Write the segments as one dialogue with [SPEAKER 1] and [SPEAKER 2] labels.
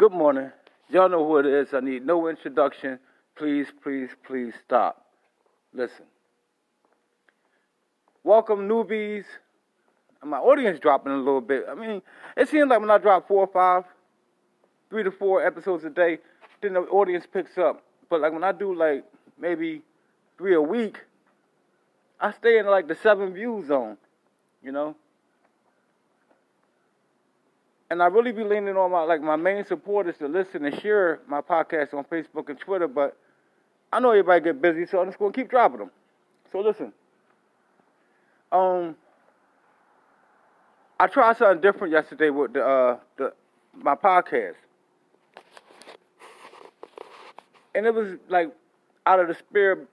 [SPEAKER 1] Good morning. Y'all know who it is. I need no introduction. Please, please, please stop. Listen. Welcome, newbies. My audience dropping a little bit. I mean, it seems like when I drop four or five, three to four episodes a day, then the audience picks up. But like when I do like maybe three a week, I stay in like the seven view zone, you know. And I really be leaning on my like my main supporters to listen and share my podcast on Facebook and Twitter, but I know everybody get busy, so I'm just gonna keep dropping them. So listen. Um I tried something different yesterday with the uh the my podcast. And it was like out of the spirit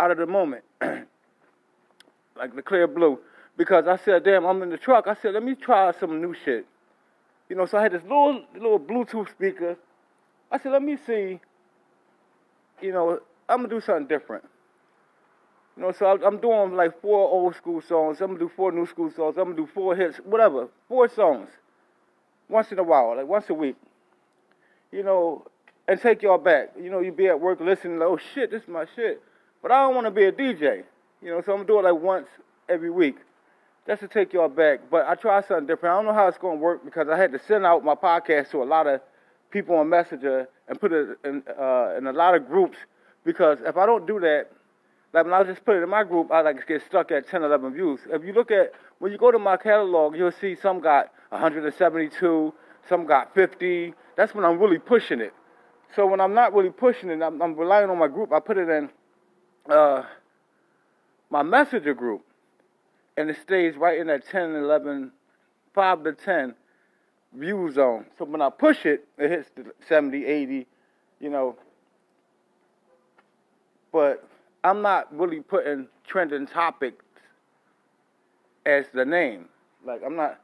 [SPEAKER 1] out of the moment. like the clear blue. Because I said, damn, I'm in the truck. I said, let me try some new shit. You know, so I had this little little Bluetooth speaker. I said, let me see. You know, I'm gonna do something different. You know, so I'm doing like four old school songs. I'm gonna do four new school songs. I'm gonna do four hits, whatever, four songs, once in a while, like once a week. You know, and take y'all back. You know, you be at work listening, like, oh shit, this is my shit. But I don't want to be a DJ. You know, so I'm doing it like once every week. Just to take y'all back. But I try something different. I don't know how it's going to work because I had to send out my podcast to a lot of people on Messenger and put it in, uh, in a lot of groups because if I don't do that, like when I just put it in my group, I like get stuck at 10, 11 views. If you look at, when you go to my catalog, you'll see some got 172, some got 50. That's when I'm really pushing it. So when I'm not really pushing it, I'm, I'm relying on my group. I put it in uh, my messenger group, and it stays right in that 10, 11, 5 to 10 view zone. So when I push it, it hits the 70, 80, you know. But I'm not really putting trending topics as the name. Like I'm not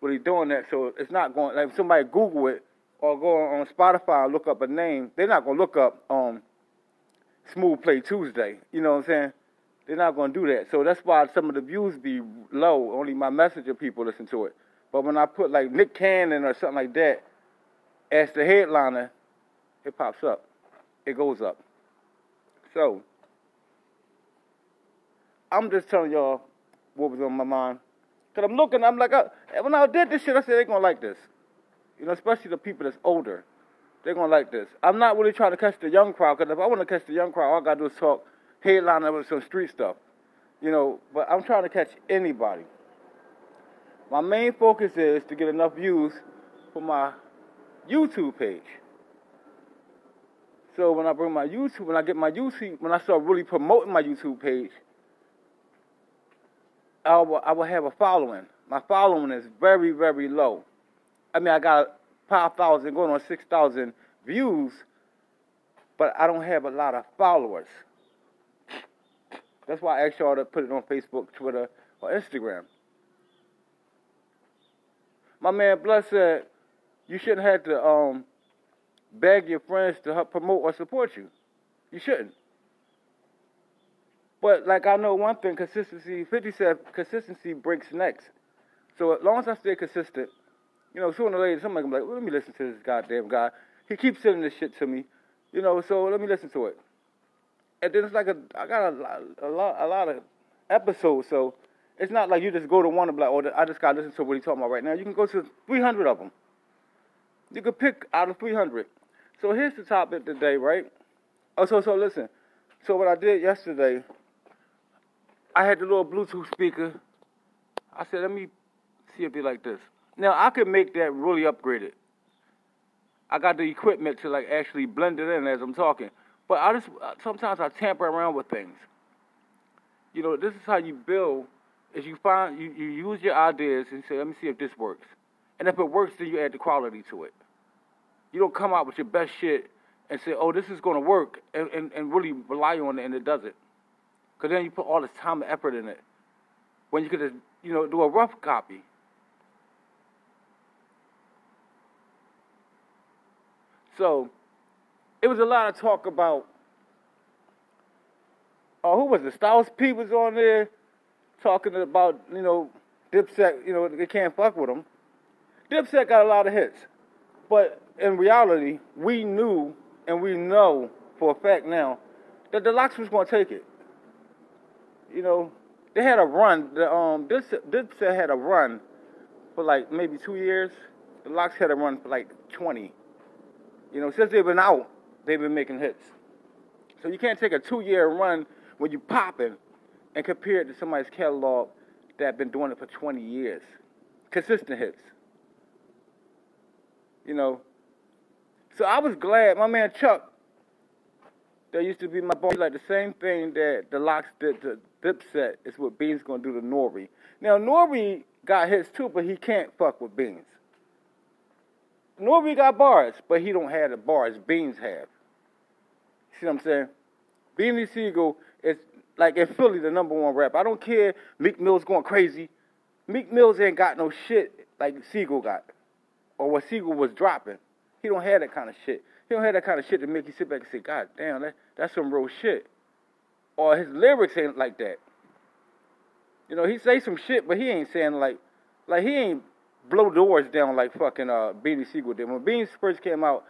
[SPEAKER 1] really doing that. So it's not going like if somebody Google it or go on Spotify and look up a name, they're not gonna look up um Smooth Play Tuesday. You know what I'm saying? They're not going to do that. So that's why some of the views be low. Only my messenger people listen to it. But when I put like Nick Cannon or something like that as the headliner, it pops up. It goes up. So I'm just telling y'all what was on my mind. Cause I'm looking, I'm like, uh, when I did this shit, I said they're gonna like this. You know, especially the people that's older. They're gonna like this. I'm not really trying to catch the young crowd, because if I want to catch the young crowd, all I gotta do is talk headliner with some street stuff. You know, but I'm trying to catch anybody. My main focus is to get enough views for my YouTube page. So when I bring my YouTube, when I get my YouTube, when I start really promoting my YouTube page, I will, I will have a following. My following is very, very low. I mean, I got 5,000 going on 6,000 views, but I don't have a lot of followers. That's why I asked y'all to put it on Facebook, Twitter, or Instagram. My man Blood said you shouldn't have to um, beg your friends to help promote or support you. You shouldn't. But like I know one thing, consistency. Fifty said consistency breaks necks. So as long as I stay consistent, you know, sooner or later somebody gonna be like, well, let me listen to this goddamn guy. He keeps sending this shit to me, you know. So let me listen to it and then it's like a I got a lot, a lot, a lot of episodes, so it's not like you just go to one and be like, oh, I just got to listen to what he's talking about right now. You can go to 300 of them. You can pick out of 300. So here's the topic today, right? Oh, so so listen. So what I did yesterday, I had the little Bluetooth speaker. I said, let me see if they like this. Now I could make that really upgraded. I got the equipment to like actually blend it in as I'm talking. But I just uh, sometimes I tamper around with things. You know, this is how you build. Is you find you, you use your ideas and say, let me see if this works, and if it works, then you add the quality to it. You don't come out with your best shit and say, oh, this is going to work, and, and, and really rely on it, and it doesn't. Because then you put all this time and effort in it. When you could just, you know, do a rough copy. So, it was a lot of talk about. Oh, who was it? Styles P was on there talking about you know Dipset. You know they can't fuck with him. Dipset got a lot of hits. But in reality, we knew and we know for a fact now that the Lox was going to take it. You know, they had a run. The um, this Dipset had a run for like maybe two years. The Lox had a run for like 20. You know, since they've been out, they've been making hits. So you can't take a two-year run when you're popping and compare it to somebody's catalog that been doing it for 20 years. Consistent hits. You know. So I was glad my man Chuck, that used to be my boy, like the same thing that the Lox did to Dipset is what Beans gonna do to Nori. Now Nori got hits too, but he can't fuck with Beans. Nori got bars, but he don't have the bars Beans have. See what I'm saying? Beanie Sigel is like in Philly the number one rap. I don't care Meek Mill's going crazy. Meek Mills ain't got no shit like Sigel got. Or what Sigel was dropping. He don't have that kind of shit. He don't have that kind of shit to make you sit back and say, God damn, that, that's some real shit. Or his lyrics ain't like that. You know, he say some shit, but he ain't saying like, like he ain't blow doors down like fucking uh, Beanie Sigel did. When Beanie first came out,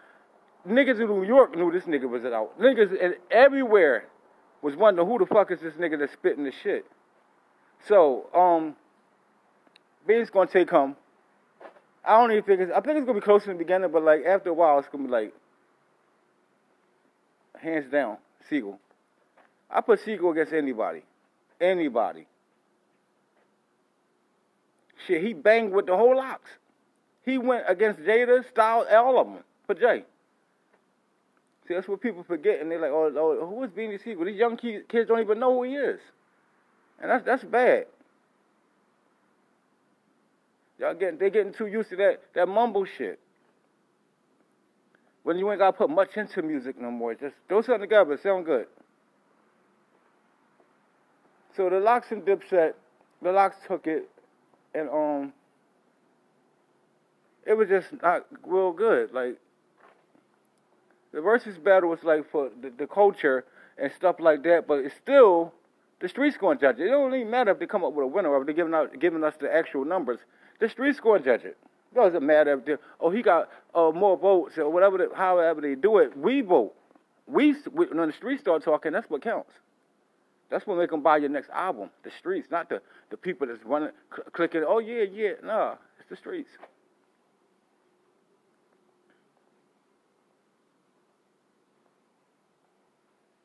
[SPEAKER 1] niggas in New York knew this nigga was out. Niggas everywhere was wondering who the fuck is this nigga that's spitting the shit. So, um, Beanie's gonna take him. I don't even think it's, I think it's gonna be close in the beginning, but like after a while, it's gonna be like hands down, Sigel. I put Sigel against anybody, anybody. Shit, he banged with the whole Lox. He went against Jada, Styles, all of them for Jay. See, that's what people forget, and they're like, "Oh, oh who is Beanie Sigel?" These young kids don't even know who he is, and that's that's bad. Y'all getting they getting too used to that that mumble shit. When you ain't gotta put much into music no more, just throw something together, sound good. So the Lox and Dipset, the Lox took it and um, it was just not real good. Like the versus battle was like for the, the culture and stuff like that, but it's still the streets going to judge it. It don't even matter if they come up with a winner or if they're giving out giving us the actual numbers. The streets going to judge it. It doesn't matter if they oh he got uh, more votes or whatever, the, however they do it. We vote. We when the streets start talking, that's what counts. That's what make them buy your next album. The streets, not the, the people that's running, cl- clicking. Oh yeah, yeah. No, it's the streets.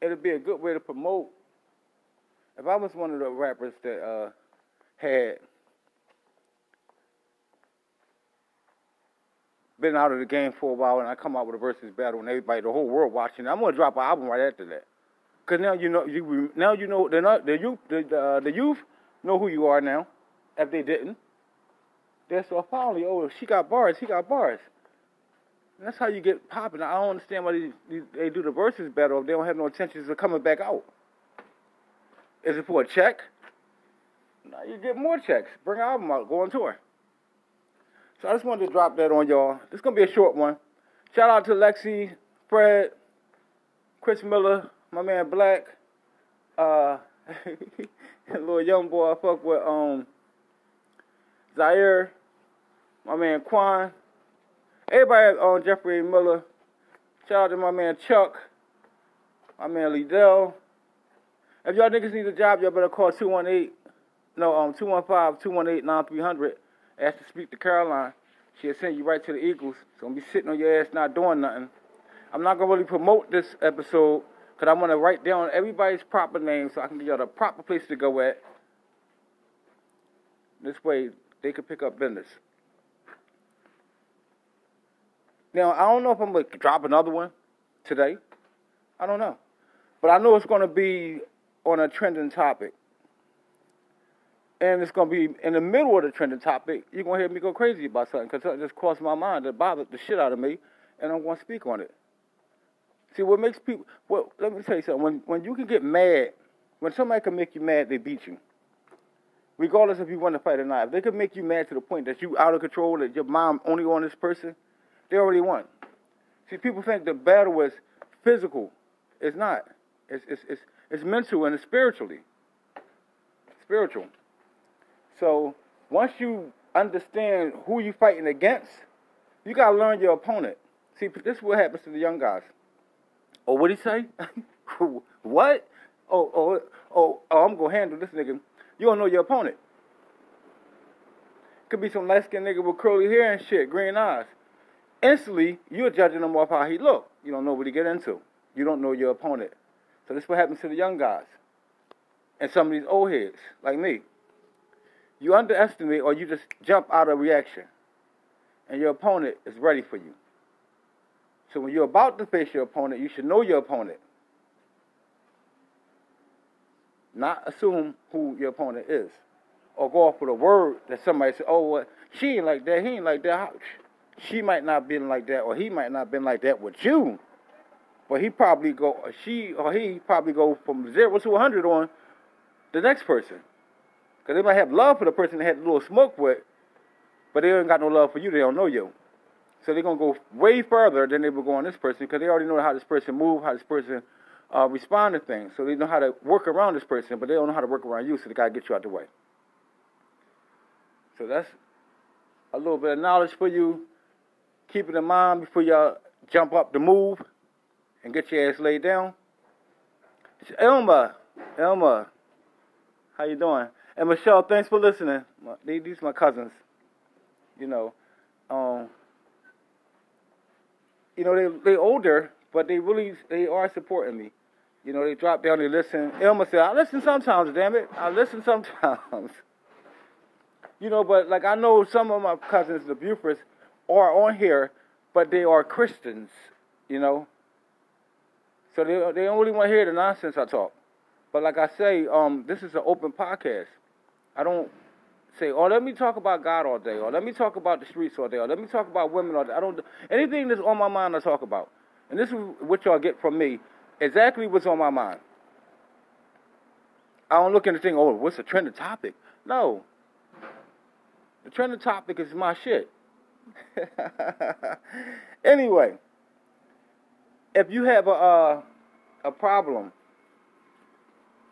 [SPEAKER 1] It'd be a good way to promote. If I was one of the rappers that uh, had been out of the game for a while, and I come out with a versus battle, and everybody, the whole world watching, I'm gonna drop an album right after that. Cause now you know you now you know not the youth the the, uh, the youth know who you are now. If they didn't, they're so finally oh she got bars he got bars. And that's how you get popping. I don't understand why they, they do the verses better if they don't have no intentions of coming back out. Is it for a check? Now you get more checks. Bring an album out, go on tour. So I just wanted to drop that on y'all. This is gonna be a short one. Shout out to Lexi, Fred, Chris Miller, my man Black, uh, little young boy I fuck with, um, Zaire, my man Quan, everybody on Jeffrey Miller. Shout out to my man Chuck, my man Liddell. If y'all niggas need a job, y'all better call 218, no, um, 215-218-9300. Ask to speak to Caroline. She'll send you right to the Eagles. So don't be sitting on your ass not doing nothing. I'm not gonna really promote this episode because I want to write down everybody's proper name so I can give y'all the proper place to go at. This way they can pick up business. Now, I don't know if I'm going to drop another one today. I don't know. But I know it's going to be on a trending topic. And it's going to be in the middle of the trending topic. You're going to hear me go crazy about something because something just crossed my mind that bothered the shit out of me. And I'm going to speak on it. See, what makes people, well, let me tell you something. When, when you can get mad, when somebody can make you mad, they beat you. Regardless if you want to fight or not. If they can make you mad to the point that you out of control, that your mom only on this person, they already won. See, people think the battle is physical. It's not. It's, it's, it's, it's mental and it's spiritually. Spiritual. So once you understand who you're fighting against, You gotta learn your opponent. See, this is what happens to the young guys. Oh, what'd he say? what? Oh, oh, oh, oh, I'm gonna handle this nigga. You don't know your opponent. Could be some light skinned nigga with curly hair and shit, green eyes. Instantly, you're judging him off how he look. You don't know what he get into. You don't know your opponent. So this is what happens to the young guys. And some of these old heads, like me. You underestimate or you just jump out of reaction. And your opponent is ready for you. So when you're about to face your opponent, you should know your opponent. Not assume who your opponent is. Or go off with a word that somebody said, oh, well, she ain't like that, he ain't like that. She might not been like that, or he might not been like that with you. But he probably go, she or he probably go from zero to 100 on the next person. Because they might have love for the person they had a little smoke with, but they ain't got no love for you, they don't know you. So they're gonna go way further than they would go on this person because they already know how this person move, how this person uh, respond to things. So they know how to work around this person, but they don't know how to work around you. So they gotta get you out the way. So that's a little bit of knowledge for you. Keep it in mind before y'all jump up to move and get your ass laid down. It's Elma, Elma, how you doing? And Michelle, thanks for listening. These are my cousins. You know, um, you know, they they older, but they really they are supporting me. You know, they drop down, they listen. Elma said, I listen sometimes, damn it. I listen sometimes. you know, but like I know some of my cousins, the Bufords, are on here, but they are Christians, you know. So they they only want to hear the nonsense I talk. But like I say, um, this is an open podcast. I don't say, "Oh, let me talk about God all day," or "Let me talk about the streets all day," or "Let me talk about women all day." I don't anything that's on my mind. I talk about, and this is what y'all get from me. Exactly what's on my mind. I don't look at the thing. Oh, what's the trending topic? No. The trending topic is my shit. anyway, if you have a uh, a problem,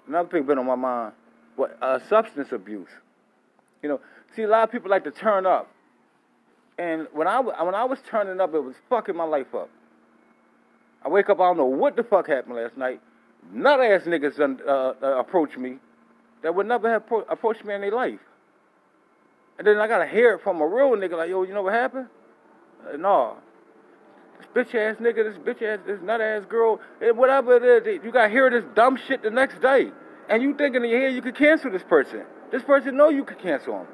[SPEAKER 1] another thing been on my mind, what uh, substance abuse. You know, see, a lot of people like to turn up, and when I when I was turning up, it was fucking my life up. I wake up, I don't know what the fuck happened last night. Nut ass niggas done, uh, uh, approach me that would never have pro- approached me in their life. And then I gotta hear it from a real nigga like, yo, you know what happened? Uh, no. This bitch ass nigga, this bitch ass, this nut ass girl, whatever it is, you gotta hear this dumb shit the next day. And you thinking in your head you could cancel this person. This person know you could cancel him.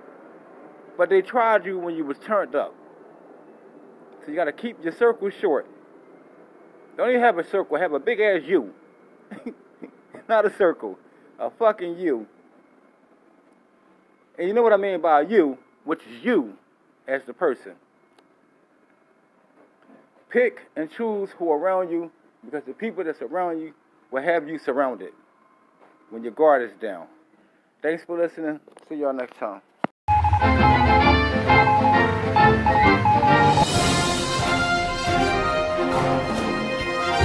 [SPEAKER 1] But they tried you when you was turned up. So you gotta keep your circle short. Don't even have a circle, have a big ass U. Not a circle. A fucking U. And you know what I mean by you, which is you as the person. Pick and choose who are around you because the people that surround you will have you surrounded when your guard is down. Thanks for listening. See y'all next time.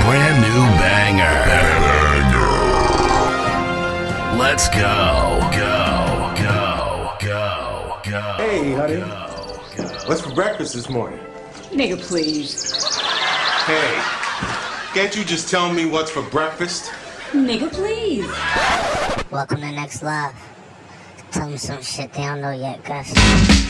[SPEAKER 2] Brand new banger. banger. Let's go. Go.
[SPEAKER 3] Hey, honey.
[SPEAKER 2] Go, go.
[SPEAKER 3] What's for breakfast this morning?
[SPEAKER 4] Nigga, please.
[SPEAKER 3] Hey, can't you just tell me what's for breakfast?
[SPEAKER 4] Nigga, please.
[SPEAKER 5] Welcome to Next Live. Tell them some shit they don't know yet, Gus.